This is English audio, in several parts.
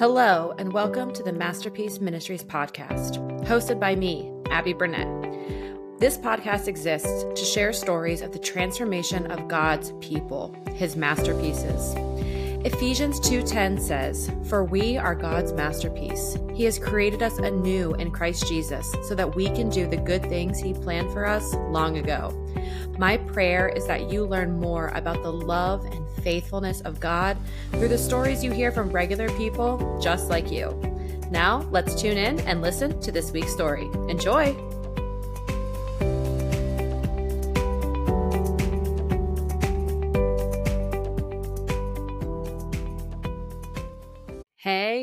Hello, and welcome to the Masterpiece Ministries podcast, hosted by me, Abbey Burnett. This podcast exists to share stories of the transformation of God's people, his masterpieces. Ephesians 2:10 says, "For we are God's masterpiece. He has created us anew in Christ Jesus so that we can do the good things he planned for us long ago." My prayer is that you learn more about the love and faithfulness of God through the stories you hear from regular people just like you. Now, let's tune in and listen to this week's story. Enjoy!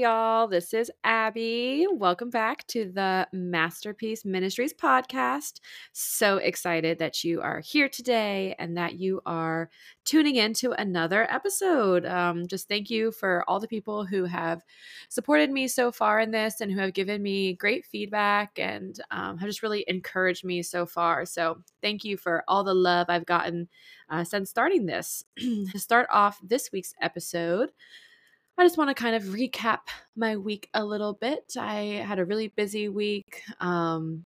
Y'all, this is Abbey. Welcome back to the Masterpiece Ministries podcast. So excited that you are here today and that you are tuning in to another episode. Um, just thank you for all the people who have supported me so far in this and who have given me great feedback and um, have just really encouraged me so far. So, thank you for all the love I've gotten uh, since starting this. to start off this week's episode, I just want to kind of recap my week a little bit. I had a really busy week. Um,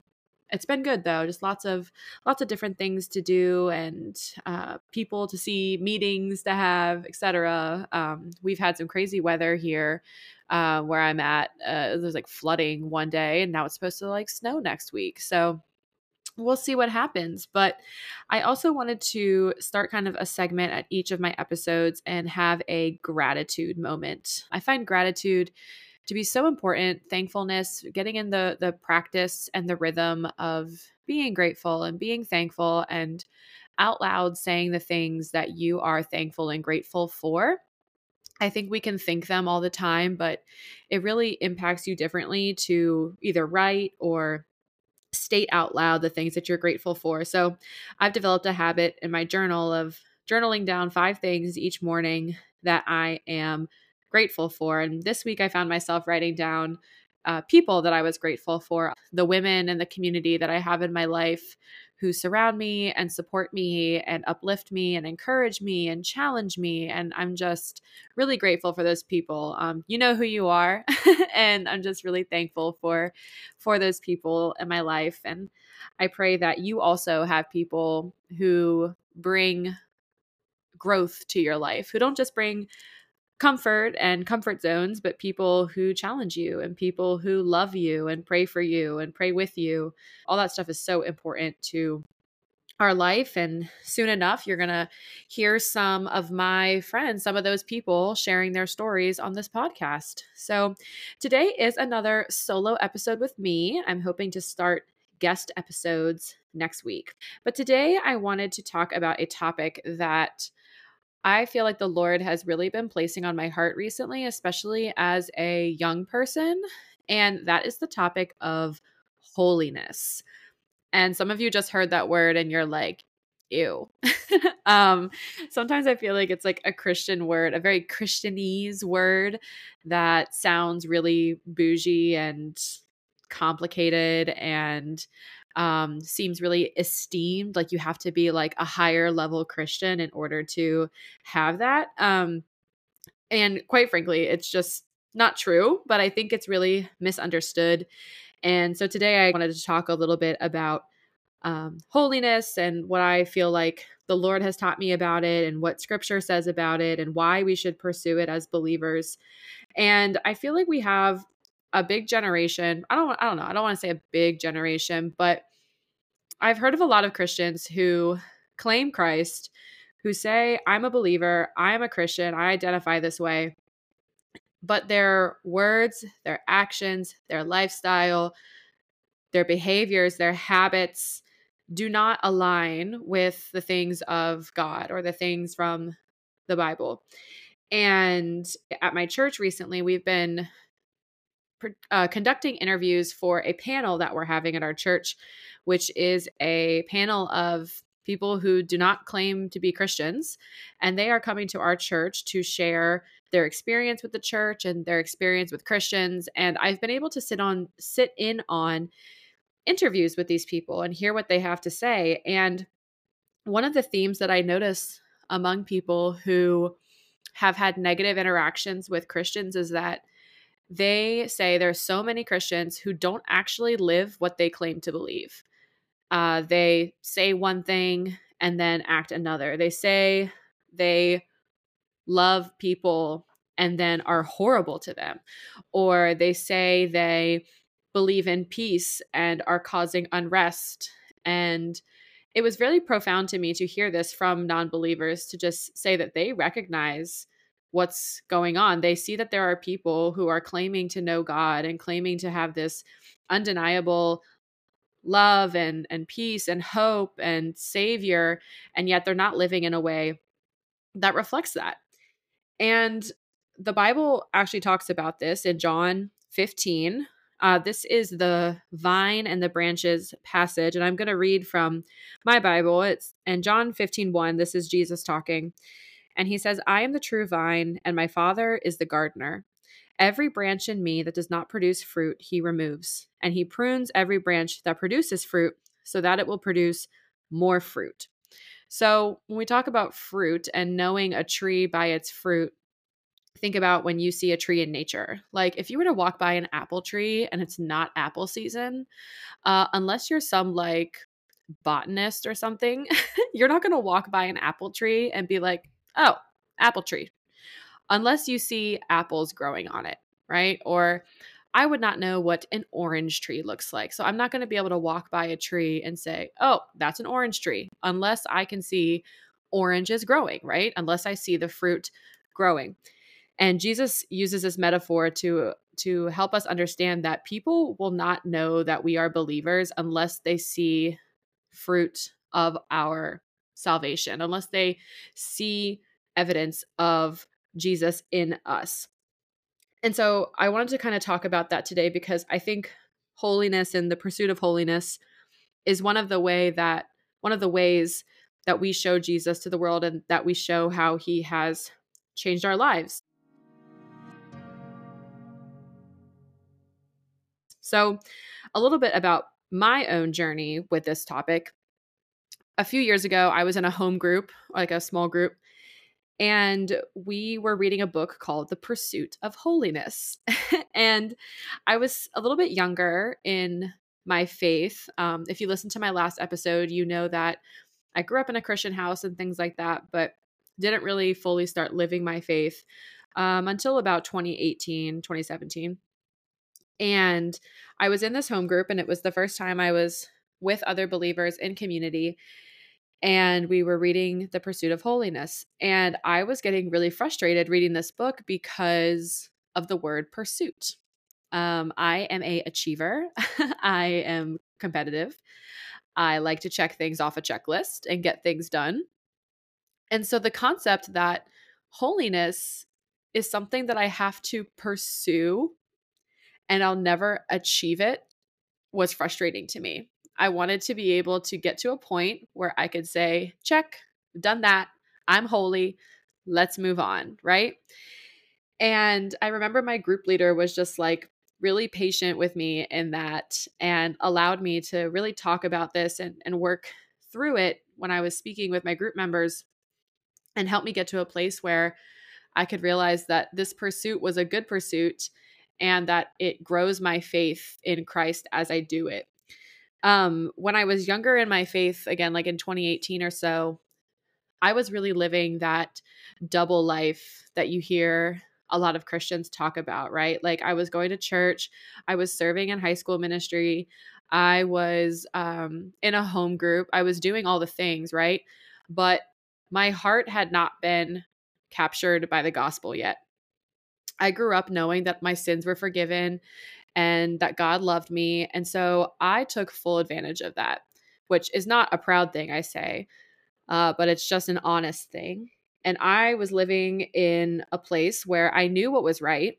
it's been good though just lots of lots of different things to do and uh, people to see meetings to have etc um, we've had some crazy weather here uh, where i'm at uh, there's like flooding one day and now it's supposed to like snow next week so we'll see what happens. But I also wanted to start kind of a segment at each of my episodes and have a gratitude moment. I find gratitude to be so important thankfulness getting in the the practice and the rhythm of being grateful and being thankful and out loud saying the things that you are thankful and grateful for I think we can think them all the time, but it really impacts you differently to either write or state out loud the things that you're grateful for. So I've developed a habit in my journal of journaling down five things each morning that I am grateful for. And this week I found myself writing down uh, people that I was grateful for, the women and the community that I have in my life who surround me and support me and uplift me and encourage me and challenge me. And I'm just really grateful for those people. Um, you know who you are, and I'm just really thankful for for those people in my life. And I pray that you also have people who bring growth to your life, who don't just bring comfort and comfort zones, but people who challenge you and people who love you and pray for you and pray with you. All that stuff is so important to our life. And soon enough, you're going to hear some of my friends, some of those people sharing their stories on this podcast. So today is another solo episode with me. I'm hoping to start guest episodes next week. But today I wanted to talk about a topic that I feel like the Lord has really been placing on my heart recently, especially as a young person. And that is the topic of holiness. And some of you just heard that word and you're like, ew. um, sometimes I feel like it's like a Christian word, a very Christianese word that sounds really bougie and complicated and um, seems really esteemed. Like you have to be like a higher level Christian in order to have that. Um, and quite frankly, it's just not true, but I think it's really misunderstood. And so today I wanted to talk a little bit about um, holiness and what I feel like the Lord has taught me about it and what scripture says about it and why we should pursue it as believers. And I feel like we have a big generation. I don't I don't know. I don't want to say a big generation, but I've heard of a lot of Christians who claim Christ, who say I'm a believer, I'm a Christian, I identify this way. But their words, their actions, their lifestyle, their behaviors, their habits do not align with the things of God or the things from the Bible. And at my church recently, we've been uh, conducting interviews for a panel that we're having at our church, which is a panel of people who do not claim to be Christians. And they are coming to our church to share their experience with the church and their experience with Christians. And I've been able to sit on, sit in on interviews with these people and hear what they have to say. And one of the themes that I notice among people who have had negative interactions with Christians is that they say there's so many Christians who don't actually live what they claim to believe. Uh, they say one thing and then act another. They say they love people and then are horrible to them. Or they say they believe in peace and are causing unrest. And it was really profound to me to hear this from non believers to just say that they recognize what's going on. They see that there are people who are claiming to know God and claiming to have this undeniable love and and peace and hope and savior and yet they're not living in a way that reflects that. And the Bible actually talks about this in John 15. Uh, this is the vine and the branches passage, and I'm going to read from my Bible. It's in John 15 1. This is Jesus talking. And he says, I am the true vine, and my Father is the gardener. Every branch in me that does not produce fruit, he removes, and he prunes every branch that produces fruit so that it will produce more fruit. So, when we talk about fruit and knowing a tree by its fruit, think about when you see a tree in nature. Like if you were to walk by an apple tree and it's not apple season, uh, unless you're some like botanist or something, you're not going to walk by an apple tree and be like, oh, apple tree, unless you see apples growing on it, right? Or I would not know what an orange tree looks like. So I'm not going to be able to walk by a tree and say, oh, that's an orange tree, unless I can see oranges growing, right? Unless I see the fruit growing. And Jesus uses this metaphor to to help us understand that people will not know that we are believers unless they see fruit of our salvation, unless they see evidence of Jesus in us. And so I wanted to kind of talk about that today because I think holiness and the pursuit of holiness is one of the way that one of the ways that we show Jesus to the world and that we show how he has changed our lives. So, a little bit about my own journey with this topic. A few years ago, I was in a home group, like a small group, and we were reading a book called The Pursuit of Holiness. and I was a little bit younger in my faith. Um, if you listen to my last episode, you know that I grew up in a Christian house and things like that, but didn't really fully start living my faith um, until about 2018, 2017. And I was in this home group, and it was the first time I was with other believers in community. And we were reading The Pursuit of Holiness. And I was getting really frustrated reading this book because of the word pursuit. Um, I am a achiever. I am competitive. I like to check things off a checklist and get things done. And so the concept that holiness is something that I have to pursue and I'll never achieve it was frustrating to me. I wanted to be able to get to a point where I could say, check, done that. I'm holy. Let's move on. Right. And I remember my group leader was just like really patient with me in that and allowed me to really talk about this and, and work through it when I was speaking with my group members and help me get to a place where I could realize that this pursuit was a good pursuit and that it grows my faith in Christ as I do it. Um, when I was younger in my faith, again, like in 2018 or so, I was really living that double life that you hear a lot of Christians talk about, right? Like I was going to church, I was serving in high school ministry, I was um, in a home group, I was doing all the things, right? But my heart had not been captured by the gospel yet. I grew up knowing that my sins were forgiven and that God loved me. And so I took full advantage of that, which is not a proud thing, I say, uh, but it's just an honest thing. And I was living in a place where I knew what was right,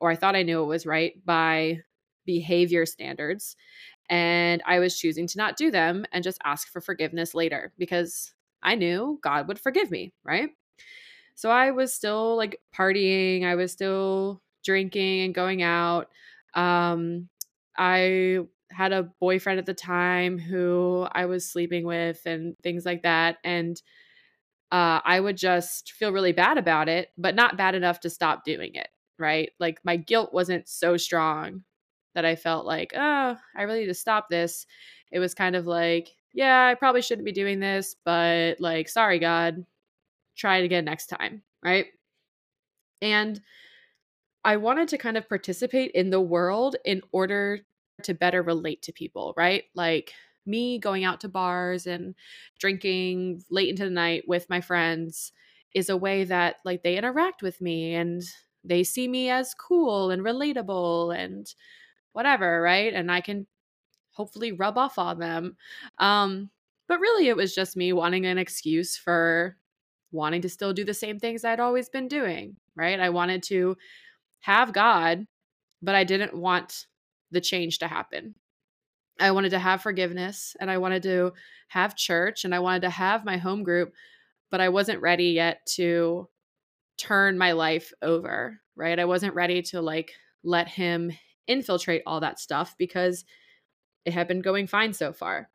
or I thought I knew what was right by behavior standards. And I was choosing to not do them and just ask for forgiveness later because I knew God would forgive me, right? So I was still like partying, I was still drinking and going out. Um, I had a boyfriend at the time who I was sleeping with and things like that. And uh, I would just feel really bad about it, but not bad enough to stop doing it. right? Like my guilt wasn't so strong that I felt like, oh, I really need to stop this. It was kind of like, yeah, I probably shouldn't be doing this, but like, sorry, God, try it again next time, right? And I wanted to kind of participate in the world in order to better relate to people, right? Like me going out to bars and drinking late into the night with my friends is a way that like they interact with me and they see me as cool and relatable and whatever, right? And I can hopefully rub off on them. Um but really it was just me wanting an excuse for wanting to still do the same things I'd always been doing, right? I wanted to have God, but I didn't want the change to happen. I wanted to have forgiveness and I wanted to have church and I wanted to have my home group, but I wasn't ready yet to turn my life over, right? I wasn't ready to like let him infiltrate all that stuff because it had been going fine so far.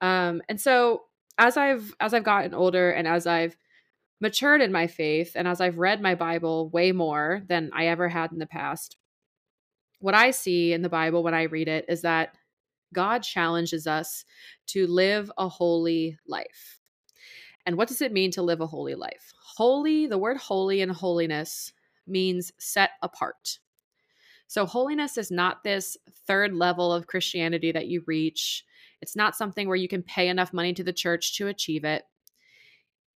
Um and so as I've as I've gotten older and as I've matured in my faith and as I've read my Bible way more than I ever had in the past, what I see in the Bible when I read it is that God challenges us to live a holy life. And what does it mean to live a holy life? Holy, the word holy and holiness means set apart. So, holiness is not this third level of Christianity that you reach. It's not something where you can pay enough money to the church to achieve it.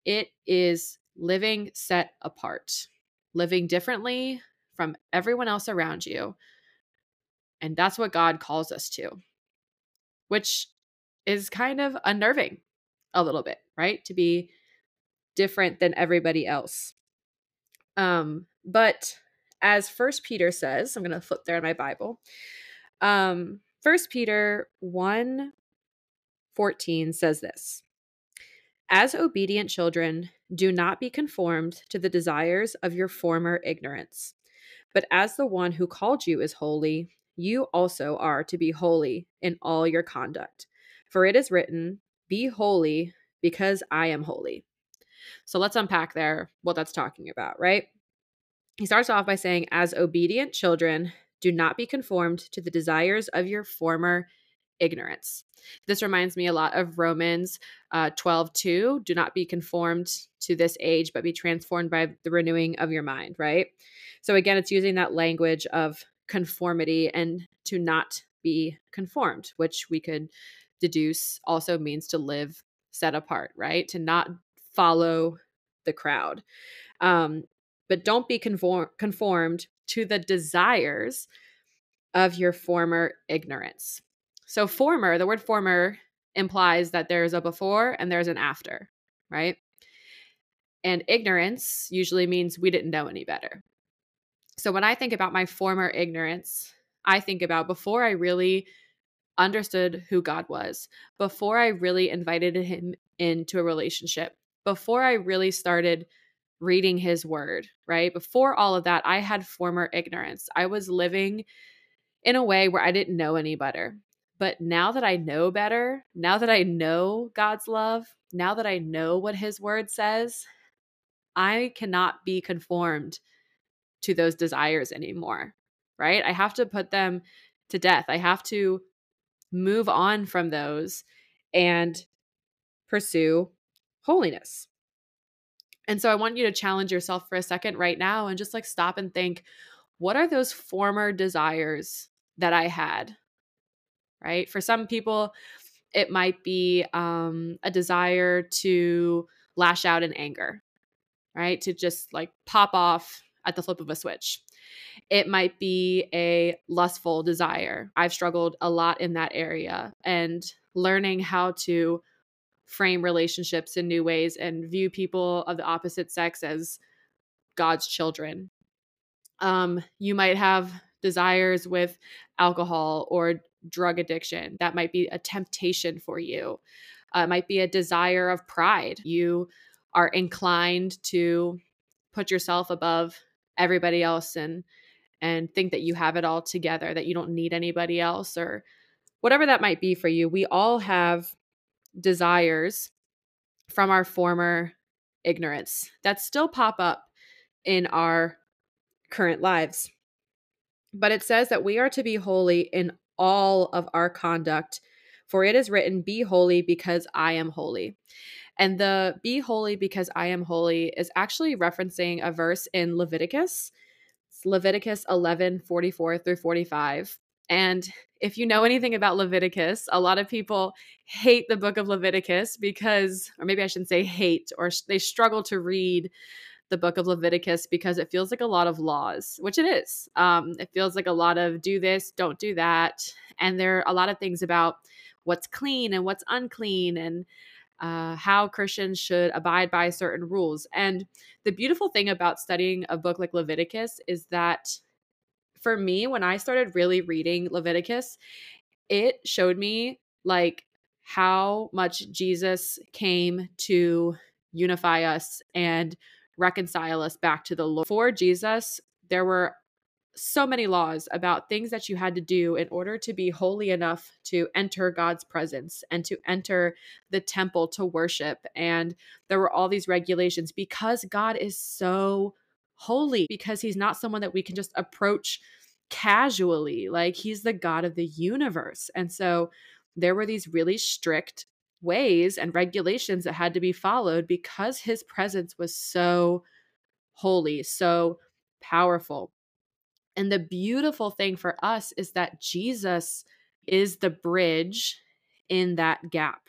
It is living set apart, living differently from everyone else around you. And that's what God calls us to, which is kind of unnerving a little bit, right? To be different than everybody else. Um, but as First Peter says, I'm going to flip there in my Bible. Um, First Peter 1 14 says this As obedient children, do not be conformed to the desires of your former ignorance, but as the one who called you is holy, you also are to be holy in all your conduct. For it is written, Be holy because I am holy. So let's unpack there what that's talking about, right? He starts off by saying, As obedient children, do not be conformed to the desires of your former ignorance. This reminds me a lot of Romans uh, 12 2. Do not be conformed to this age, but be transformed by the renewing of your mind, right? So again, it's using that language of conformity and to not be conformed, which we could deduce also means to live set apart, right? To not follow the crowd. Um, but don't be conform- conformed to the desires of your former ignorance. So, former, the word former implies that there's a before and there's an after, right? And ignorance usually means we didn't know any better. So, when I think about my former ignorance, I think about before I really understood who God was, before I really invited him into a relationship, before I really started reading his word, right? Before all of that, I had former ignorance. I was living in a way where I didn't know any better. But now that I know better, now that I know God's love, now that I know what his word says, I cannot be conformed to those desires anymore, right? I have to put them to death. I have to move on from those and pursue holiness. And so I want you to challenge yourself for a second right now and just like stop and think what are those former desires that I had? Right? For some people, it might be um, a desire to lash out in anger, right? To just like pop off at the flip of a switch. It might be a lustful desire. I've struggled a lot in that area and learning how to frame relationships in new ways and view people of the opposite sex as God's children. Um, you might have desires with alcohol or drug addiction. That might be a temptation for you. Uh, it might be a desire of pride. You are inclined to put yourself above everybody else and and think that you have it all together, that you don't need anybody else or whatever that might be for you. We all have desires from our former ignorance that still pop up in our current lives. But it says that we are to be holy in all of our conduct, for it is written, Be holy because I am holy. And the be holy because I am holy is actually referencing a verse in Leviticus. It's Leviticus 11 44 through 45. And if you know anything about Leviticus, a lot of people hate the book of Leviticus because, or maybe I shouldn't say hate, or they struggle to read the book of Leviticus because it feels like a lot of laws, which it is. Um, it feels like a lot of do this, don't do that. And there are a lot of things about what's clean and what's unclean and uh, how Christians should abide by certain rules. And the beautiful thing about studying a book like Leviticus is that for me, when I started really reading Leviticus, it showed me like how much Jesus came to unify us and reconcile us back to the Lord. For Jesus, there were so many laws about things that you had to do in order to be holy enough to enter God's presence and to enter the temple to worship. And there were all these regulations because God is so holy, because he's not someone that we can just approach casually. Like he's the God of the universe. And so there were these really strict ways and regulations that had to be followed because his presence was so holy, so powerful. And the beautiful thing for us is that Jesus is the bridge in that gap.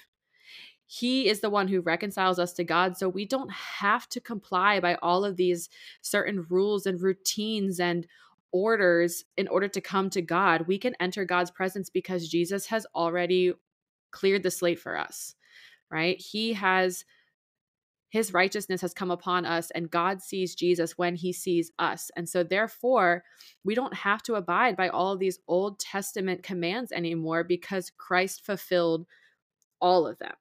He is the one who reconciles us to God. So we don't have to comply by all of these certain rules and routines and orders in order to come to God. We can enter God's presence because Jesus has already cleared the slate for us, right? He has his righteousness has come upon us and God sees Jesus when he sees us. And so therefore, we don't have to abide by all of these Old Testament commands anymore because Christ fulfilled all of them.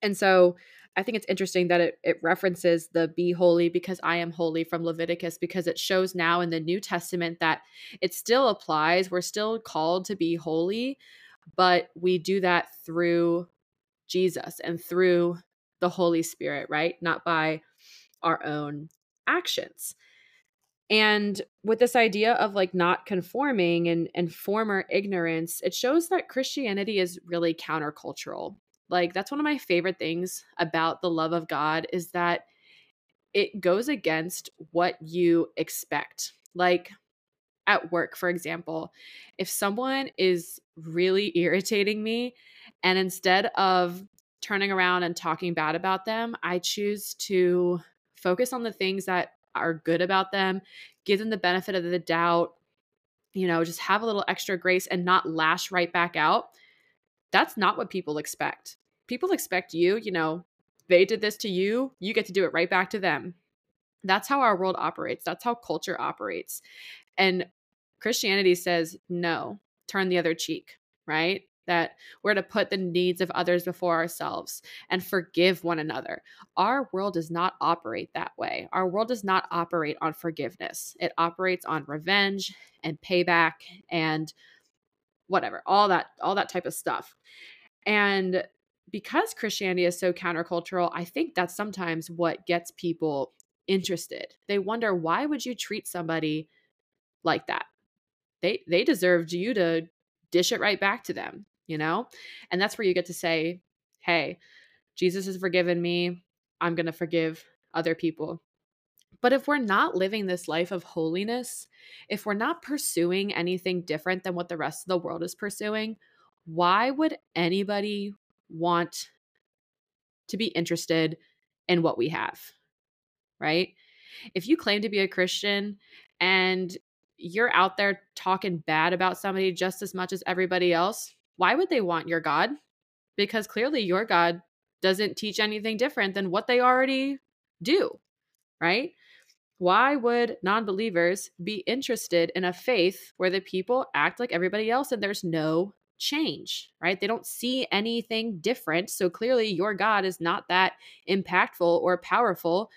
And so I think it's interesting that it, it references the be holy because I am holy from Leviticus because it shows now in the New Testament that it still applies. We're still called to be holy, but we do that through Jesus and through the Holy Spirit, right? Not by our own actions. And with this idea of like not conforming and, and former ignorance, it shows that Christianity is really countercultural. Like, that's one of my favorite things about the love of God is that it goes against what you expect. Like, at work, for example, if someone is really irritating me, and instead of turning around and talking bad about them, I choose to focus on the things that are good about them, give them the benefit of the doubt, you know, just have a little extra grace and not lash right back out. That's not what people expect. People expect you, you know, they did this to you, you get to do it right back to them. That's how our world operates. That's how culture operates. And Christianity says, no, turn the other cheek, right? That we're to put the needs of others before ourselves and forgive one another. Our world does not operate that way. Our world does not operate on forgiveness, it operates on revenge and payback and whatever, all that, all that type of stuff. And because Christianity is so countercultural, I think that's sometimes what gets people interested. They wonder why would you treat somebody like that? They they deserved you to dish it right back to them you know? And that's where you get to say, hey, Jesus has forgiven me. I'm going to forgive other people. But if we're not living this life of holiness, if we're not pursuing anything different than what the rest of the world is pursuing, why would anybody want to be interested in what we have? Right? If you claim to be a Christian and you're out there talking bad about somebody just as much as everybody else, why would they want your God? Because clearly your God doesn't teach anything different than what they already do, right? Why would non believers be interested in a faith where the people act like everybody else and there's no change, right? They don't see anything different. So clearly, your God is not that impactful or powerful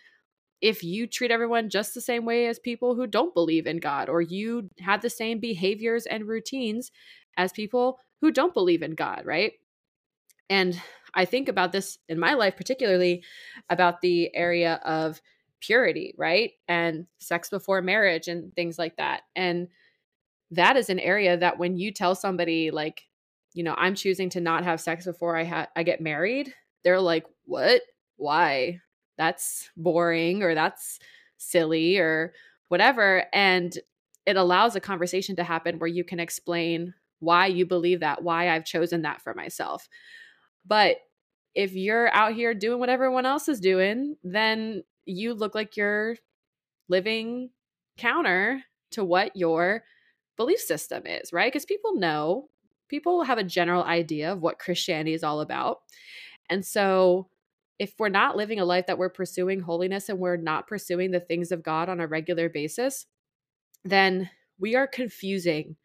if you treat everyone just the same way as people who don't believe in God, or you have the same behaviors and routines as people who don't believe in God, right? And I think about this in my life, particularly about the area of purity, right? And sex before marriage and things like that. And that is an area that when you tell somebody like, you know, I'm choosing to not have sex before I ha- I get married, they're like, "What? Why? That's boring or that's silly or whatever." And it allows a conversation to happen where you can explain why you believe that, why I've chosen that for myself. But if you're out here doing what everyone else is doing, then you look like you're living counter to what your belief system is, right? Because people know, people have a general idea of what Christianity is all about. And so if we're not living a life that we're pursuing holiness and we're not pursuing the things of God on a regular basis, then we are confusing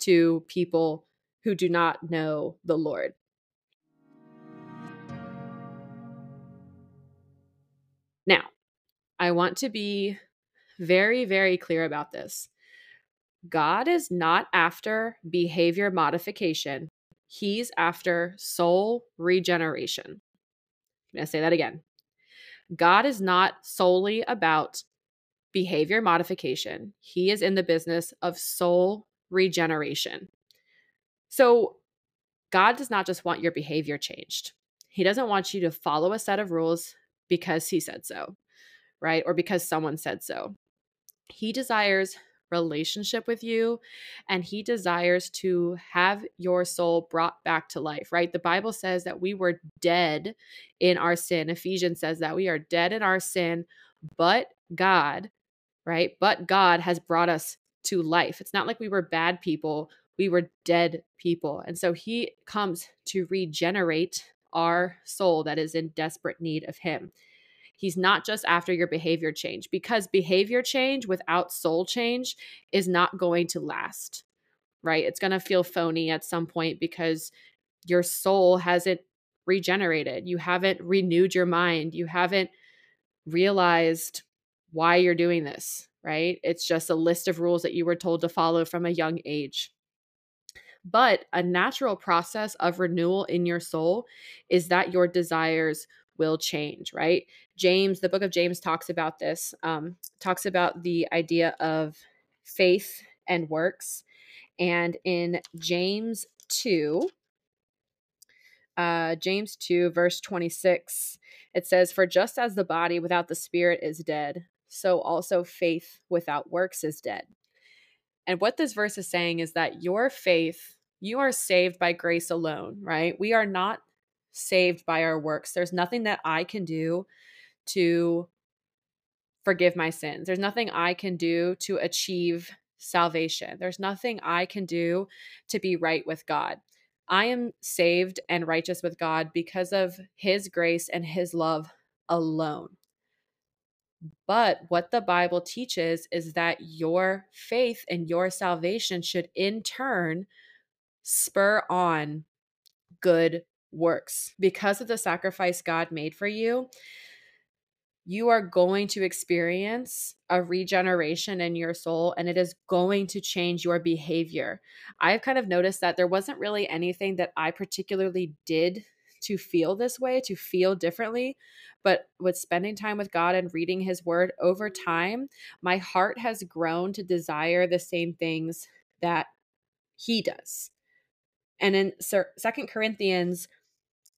to people who do not know the Lord. Now, I want to be very, very clear about this. God is not after behavior modification, He's after soul regeneration. I'm going to say that again. God is not solely about behavior modification, He is in the business of soul regeneration. So, God does not just want your behavior changed. He doesn't want you to follow a set of rules because he said so, right? Or because someone said so. He desires relationship with you and he desires to have your soul brought back to life, right? The Bible says that we were dead in our sin. Ephesians says that we are dead in our sin, but God, right? But God has brought us to life. It's not like we were bad people, we were dead people. And so he comes to regenerate our soul that is in desperate need of him. He's not just after your behavior change because behavior change without soul change is not going to last, right? It's going to feel phony at some point because your soul hasn't regenerated. You haven't renewed your mind. You haven't realized why you're doing this, right? It's just a list of rules that you were told to follow from a young age. But a natural process of renewal in your soul is that your desires will change, right? James, the book of James talks about this, um, talks about the idea of faith and works. And in James 2, uh, James 2, verse 26, it says, For just as the body without the spirit is dead, so also faith without works is dead. And what this verse is saying is that your faith, you are saved by grace alone, right? We are not saved by our works. There's nothing that I can do to forgive my sins. There's nothing I can do to achieve salvation. There's nothing I can do to be right with God. I am saved and righteous with God because of His grace and His love alone. But what the Bible teaches is that your faith and your salvation should in turn spur on good works. Because of the sacrifice God made for you, you are going to experience a regeneration in your soul and it is going to change your behavior. I've kind of noticed that there wasn't really anything that I particularly did to feel this way, to feel differently. But with spending time with God and reading His Word over time, my heart has grown to desire the same things that He does. And in Second Corinthians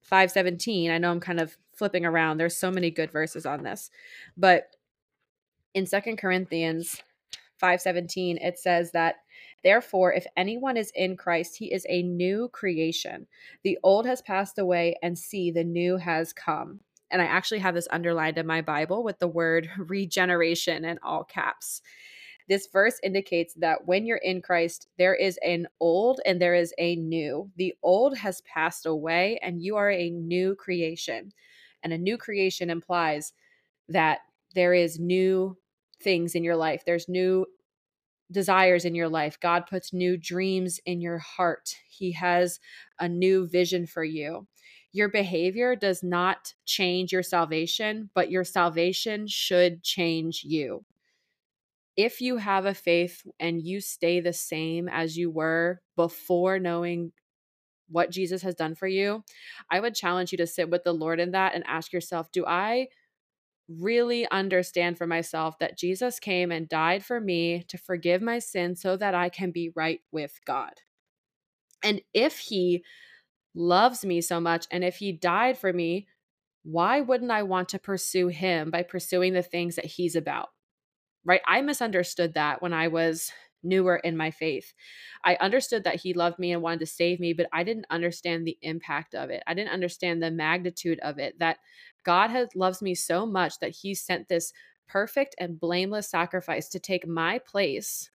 517, I know I'm kind of flipping around. There's so many good verses on this. But in Second Corinthians 517, it says that Therefore, if anyone is in Christ, he is a new creation. The old has passed away, and see, the new has come. And I actually have this underlined in my Bible with the word regeneration in all caps. This verse indicates that when you're in Christ, there is an old and there is a new. The old has passed away, and you are a new creation. And a new creation implies that there is new things in your life. There's new desires in your life. God puts new dreams in your heart. He has a new vision for you. Your behavior does not change your salvation, but your salvation should change you. If you have a faith and you stay the same as you were before knowing what Jesus has done for you, I would challenge you to sit with the Lord in that and ask yourself, do I really understand for myself that Jesus came and died for me to forgive my sins so that I can be right with God. And if he loves me so much and if he died for me, why wouldn't I want to pursue him by pursuing the things that he's about? Right? I misunderstood that when I was newer in my faith. I understood that he loved me and wanted to save me, but I didn't understand the impact of it. I didn't understand the magnitude of it that God has loves me so much that he sent this perfect and blameless sacrifice to take my place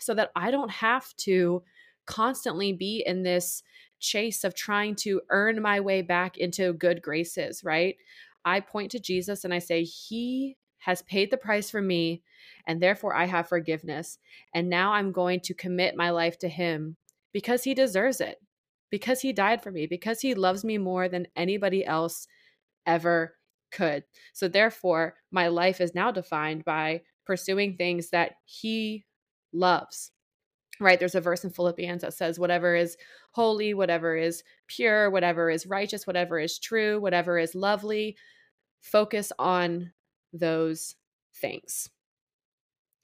so that I don't have to constantly be in this chase of trying to earn my way back into good graces, right? I point to Jesus and I say, He has paid the price for me, and therefore I have forgiveness. And now I'm going to commit my life to Him because He deserves it, because He died for me, because He loves me more than anybody else ever could. So therefore, my life is now defined by pursuing things that He loves right? There's a verse in Philippians that says, whatever is holy, whatever is pure, whatever is righteous, whatever is true, whatever is lovely, focus on those things.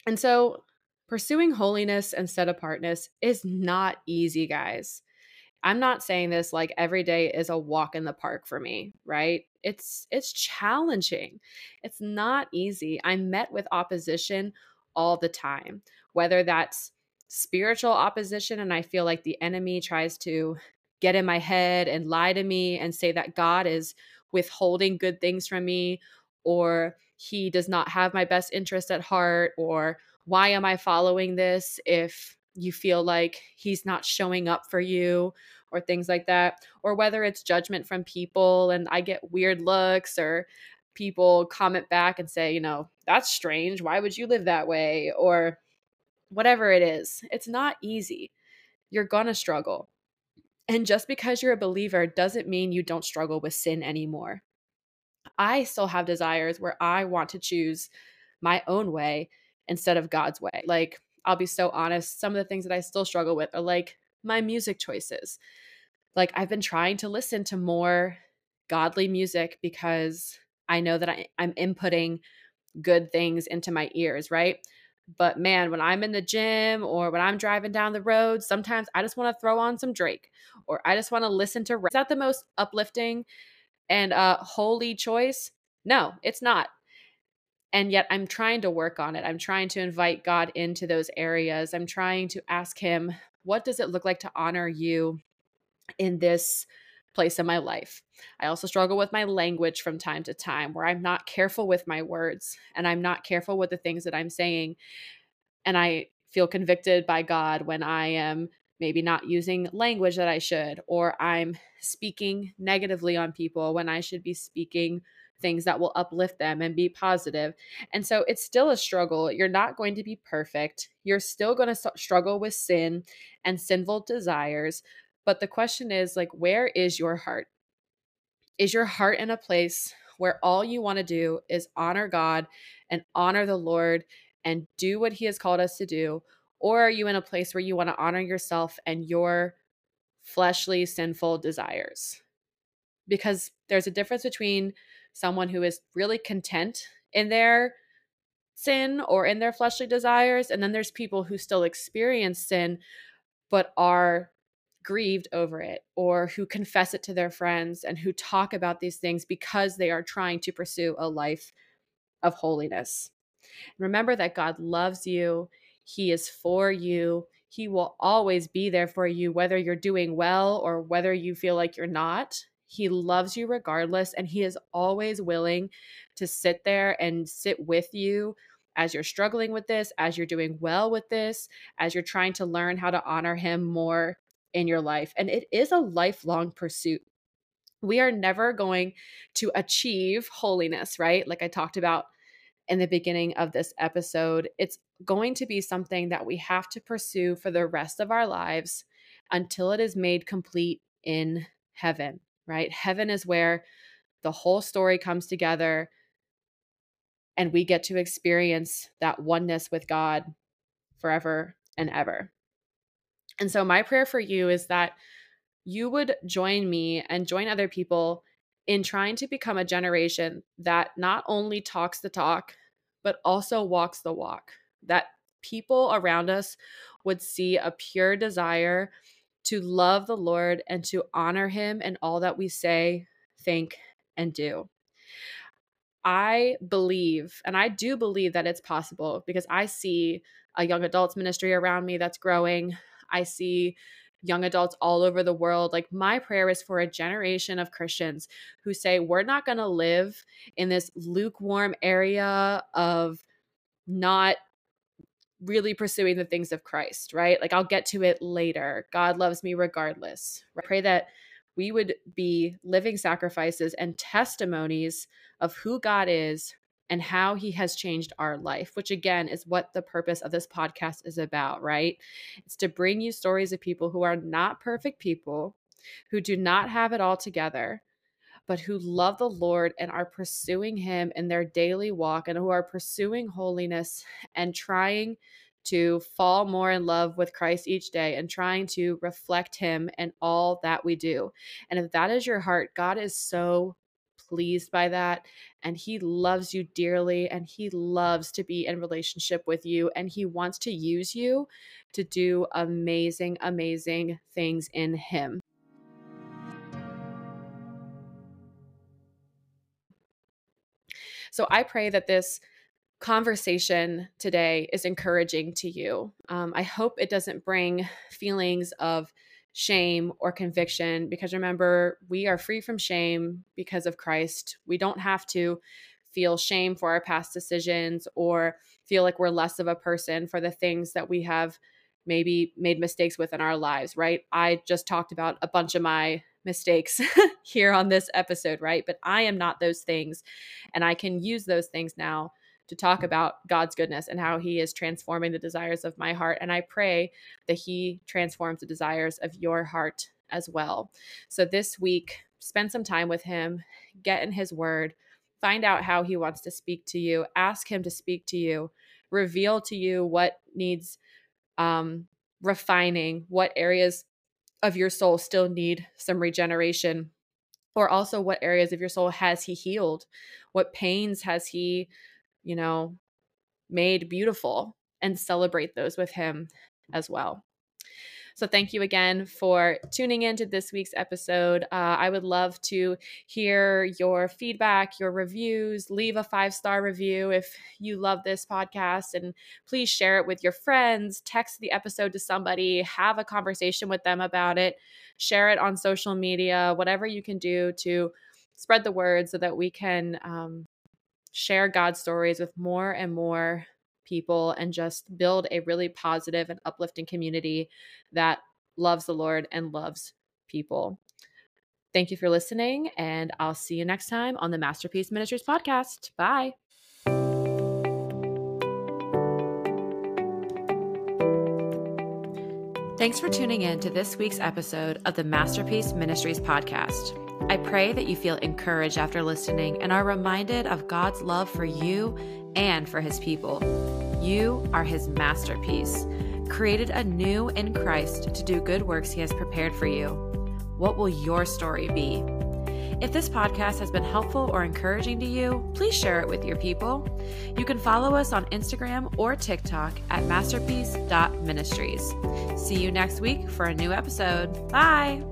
And so, pursuing holiness and set apartness is not easy, guys. I'm not saying this like every day is a walk in the park for me, right? It's it's challenging. It's not easy. I'm met with opposition all the time, whether that's spiritual opposition and I feel like the enemy tries to get in my head and lie to me and say that God is withholding good things from me or he does not have my best interest at heart or why am I following this if you feel like he's not showing up for you or things like that or whether it's judgment from people and I get weird looks or people comment back and say, you know, that's strange. Why would you live that way? Or whatever it is. It's not easy. You're going to struggle. And just because you're a believer doesn't mean you don't struggle with sin anymore. I still have desires where I want to choose my own way instead of God's way. Like, I'll be so honest, some of the things that I still struggle with are like my music choices. Like, I've been trying to listen to more godly music because I know that I, I'm inputting good things into my ears, right? But man, when I'm in the gym or when I'm driving down the road, sometimes I just want to throw on some Drake or I just want to listen to. Is that the most uplifting and uh, holy choice? No, it's not. And yet I'm trying to work on it. I'm trying to invite God into those areas. I'm trying to ask Him, what does it look like to honor you in this place in my life. I also struggle with my language from time to time where I'm not careful with my words and I'm not careful with the things that I'm saying. And I feel convicted by God when I am maybe not using language that I should, or I'm speaking negatively on people when I should be speaking things that will uplift them and be positive. And so it's still a struggle. You're not going to be perfect. You're still going to struggle with sin and sinful desires, but the question is like where is your heart? Is your heart in a place where all you want to do is honor God and honor the Lord and do what he has called us to do? Or are you in a place where you want to honor yourself and your fleshly sinful desires? Because there's a difference between someone who is really content in their sin or in their fleshly desires and then there's people who still experience sin but are grieved over it or who confess it to their friends and who talk about these things because they are trying to pursue a life of holiness. Remember that God loves you, He is for you. He will always be there for you, whether you're doing well or whether you feel like you're not. He loves you regardless, and He is always willing to sit there and sit with you as you're struggling with this, as you're doing well with this, as you're trying to learn how to honor Him more in your life. And it is a lifelong pursuit. We are never going to achieve holiness, right? Like I talked about in the beginning of this episode. It's going to be something that we have to pursue for the rest of our lives until it is made complete in heaven, right? Heaven is where the whole story comes together and we get to experience that oneness with God forever and ever. And so, my prayer for you is that you would join me and join other people in trying to become a generation that not only talks the talk, but also walks the walk. That people around us would see a pure desire to love the Lord and to honor him in all that we say, think, and do. I believe, and I do believe that it's possible because I see a young adults ministry around me that's growing. I see young adults all over the world. Like, my prayer is for a generation of Christians who say, we're not going to live in this lukewarm area of not really pursuing the things of Christ, right? Like, I'll get to it later. God loves me regardless. I pray that we would be living sacrifices and testimonies of who God is and how he has changed our life, which again is what the purpose of this podcast is about, right? It's to bring you stories of people who are not perfect people, who do not have it all together, but who love the Lord and are pursuing him in their daily walk and who are pursuing holiness and trying to fall more in love with Christ each day and trying to reflect Him in all that we do. And if that is your heart, God is so pleased by that. And He loves you dearly and He loves to be in relationship with you. And He wants to use you to do amazing, amazing things in Him. So I pray that this conversation today is encouraging to you. Um, I hope it doesn't bring feelings of shame or conviction because remember, we are free from shame because of Christ. We don't have to feel shame for our past decisions or feel like we're less of a person for the things that we have maybe made mistakes with in our lives, right? I just talked about a bunch of my mistakes here on this episode, right? But I am not those things. And I can use those things now to talk about God's goodness and how He is transforming the desires of my heart. And I pray that He transforms the desires of your heart as well. So this week, spend some time with Him, get in His Word, find out how He wants to speak to you, ask Him to speak to you, reveal to you what needs um, refining, what areas of your soul still need some regeneration or also what areas of your soul has he healed what pains has he you know, made beautiful and celebrate those with him as well. So, thank you again for tuning in to this week's episode. Uh, I would love to hear your feedback, your reviews. Leave a five star review if you love this podcast, and please share it with your friends. Text the episode to somebody, have a conversation with them about it, share it on social media, whatever you can do to spread the word so that we can um, share God's stories with more and more people and just build a really positive and uplifting community that loves the Lord and loves people. Thank you for listening, and I'll see you next time on the Masterpiece Ministries podcast. Bye. Thanks for tuning in to this week's episode of the Masterpiece Ministries podcast. I pray that you feel encouraged after listening and are reminded of God's love for you and for his people. You are his masterpiece, created anew in Christ to do good works he has prepared for you. What will your story be? If this podcast has been helpful or encouraging to you, please share it with your people. You can follow us on Instagram or TikTok at masterpiece.ministries. See you next week for a new episode. Bye.